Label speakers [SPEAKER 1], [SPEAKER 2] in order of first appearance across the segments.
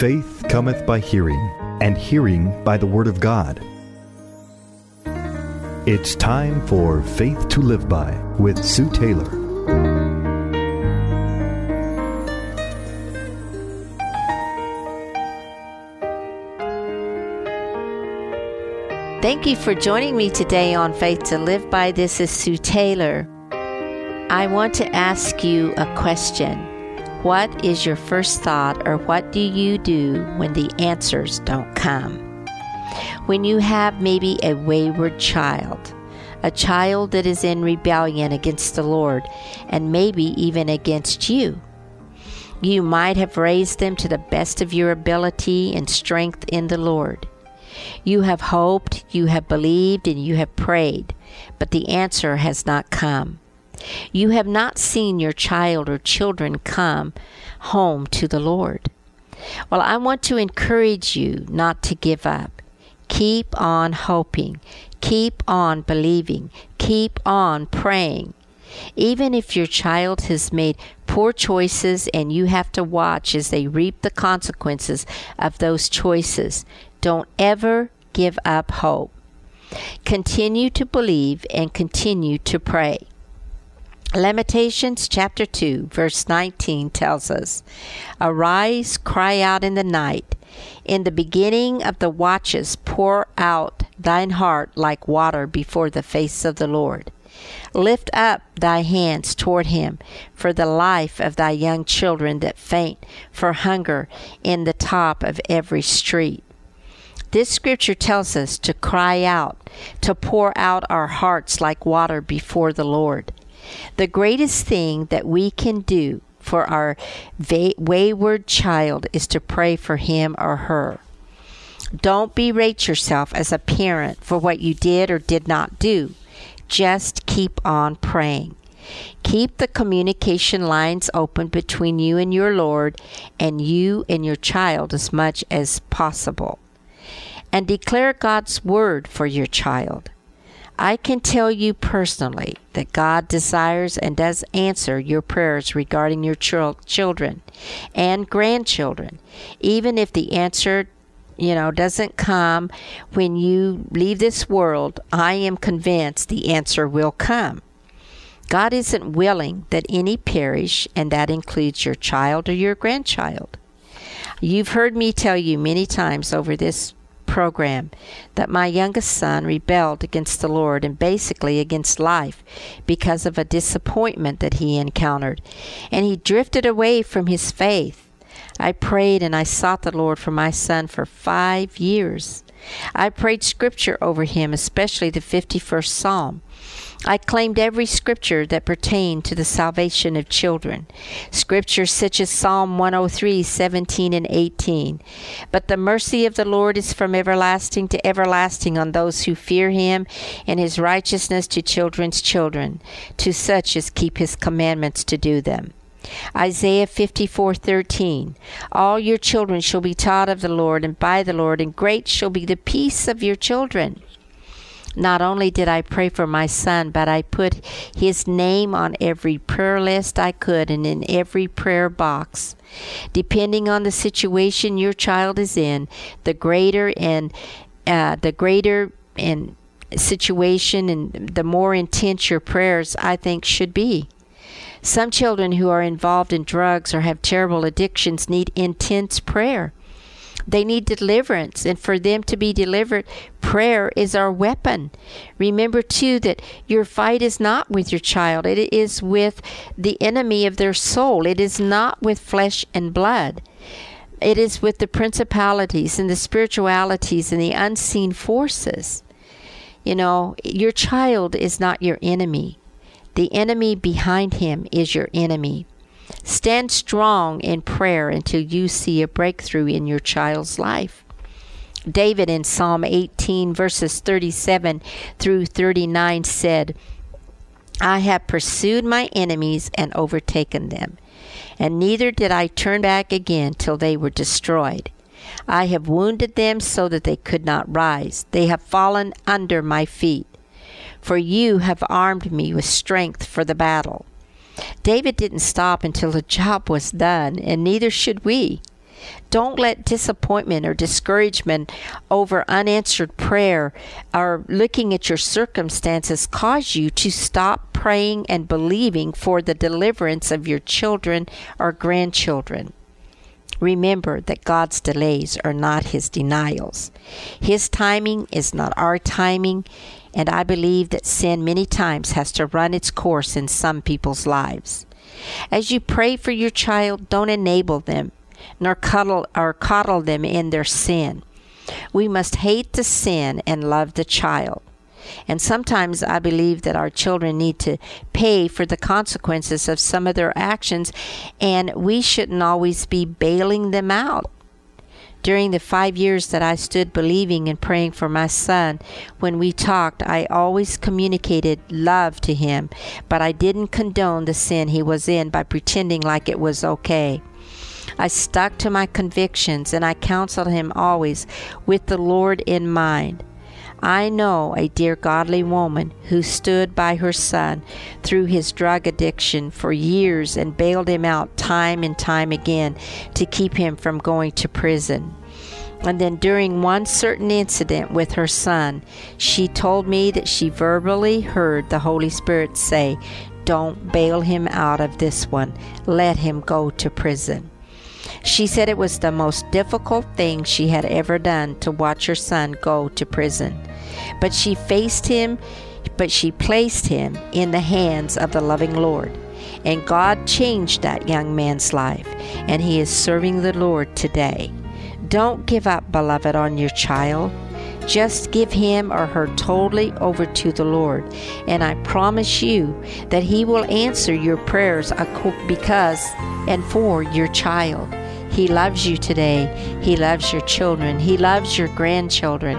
[SPEAKER 1] Faith cometh by hearing, and hearing by the Word of God. It's time for Faith to Live By with Sue Taylor.
[SPEAKER 2] Thank you for joining me today on Faith to Live By. This is Sue Taylor. I want to ask you a question. What is your first thought, or what do you do when the answers don't come? When you have maybe a wayward child, a child that is in rebellion against the Lord, and maybe even against you. You might have raised them to the best of your ability and strength in the Lord. You have hoped, you have believed, and you have prayed, but the answer has not come. You have not seen your child or children come home to the Lord. Well, I want to encourage you not to give up. Keep on hoping. Keep on believing. Keep on praying. Even if your child has made poor choices and you have to watch as they reap the consequences of those choices, don't ever give up hope. Continue to believe and continue to pray. Lamentations chapter 2, verse 19 tells us Arise, cry out in the night. In the beginning of the watches, pour out thine heart like water before the face of the Lord. Lift up thy hands toward him for the life of thy young children that faint for hunger in the top of every street. This scripture tells us to cry out, to pour out our hearts like water before the Lord. The greatest thing that we can do for our wayward child is to pray for him or her. Don't berate yourself as a parent for what you did or did not do. Just keep on praying. Keep the communication lines open between you and your Lord and you and your child as much as possible. And declare God's word for your child. I can tell you personally that God desires and does answer your prayers regarding your ch- children and grandchildren, even if the answer you know doesn't come when you leave this world i am convinced the answer will come. God isn't willing that any perish and that includes your child or your grandchild. You've heard me tell you many times over this program that my youngest son rebelled against the Lord and basically against life because of a disappointment that he encountered, and he drifted away from his faith. I prayed and I sought the Lord for my son for five years. I prayed scripture over him, especially the 51st Psalm. I claimed every scripture that pertained to the salvation of children. Scriptures such as Psalm 103, 17 and 18. But the mercy of the Lord is from everlasting to everlasting on those who fear him, and his righteousness to children's children, to such as keep his commandments to do them. Isaiah 54:13 All your children shall be taught of the Lord and by the Lord and great shall be the peace of your children. Not only did I pray for my son, but I put his name on every prayer list I could and in every prayer box. Depending on the situation your child is in, the greater and uh, the greater and situation and the more intense your prayers, I think, should be. Some children who are involved in drugs or have terrible addictions need intense prayer. They need deliverance, and for them to be delivered, prayer is our weapon. Remember, too, that your fight is not with your child, it is with the enemy of their soul, it is not with flesh and blood. It is with the principalities and the spiritualities and the unseen forces. You know, your child is not your enemy. The enemy behind him is your enemy. Stand strong in prayer until you see a breakthrough in your child's life. David in Psalm 18, verses 37 through 39 said, I have pursued my enemies and overtaken them, and neither did I turn back again till they were destroyed. I have wounded them so that they could not rise. They have fallen under my feet. For you have armed me with strength for the battle. David didn't stop until the job was done, and neither should we. Don't let disappointment or discouragement over unanswered prayer or looking at your circumstances cause you to stop praying and believing for the deliverance of your children or grandchildren. Remember that God's delays are not His denials. His timing is not our timing, and I believe that sin many times has to run its course in some people's lives. As you pray for your child, don't enable them, nor cuddle or coddle them in their sin. We must hate the sin and love the child. And sometimes I believe that our children need to pay for the consequences of some of their actions, and we shouldn't always be bailing them out. During the five years that I stood believing and praying for my son, when we talked, I always communicated love to him, but I didn't condone the sin he was in by pretending like it was okay. I stuck to my convictions and I counseled him always with the Lord in mind. I know a dear godly woman who stood by her son through his drug addiction for years and bailed him out time and time again to keep him from going to prison. And then during one certain incident with her son, she told me that she verbally heard the Holy Spirit say, Don't bail him out of this one, let him go to prison. She said it was the most difficult thing she had ever done to watch her son go to prison. But she faced him, but she placed him in the hands of the loving Lord. And God changed that young man's life, and he is serving the Lord today. Don't give up, beloved, on your child. Just give him or her totally over to the Lord. And I promise you that he will answer your prayers because and for your child. He loves you today. He loves your children. He loves your grandchildren.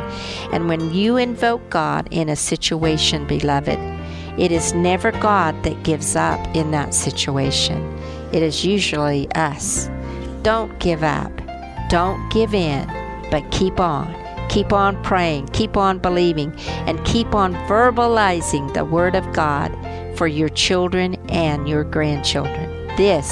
[SPEAKER 2] And when you invoke God in a situation, beloved, it is never God that gives up in that situation. It is usually us. Don't give up. Don't give in, but keep on. Keep on praying, keep on believing, and keep on verbalizing the Word of God for your children and your grandchildren. This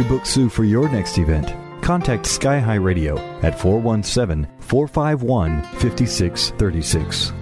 [SPEAKER 1] To book Sue for your next event, contact Sky High Radio at 417 451 5636.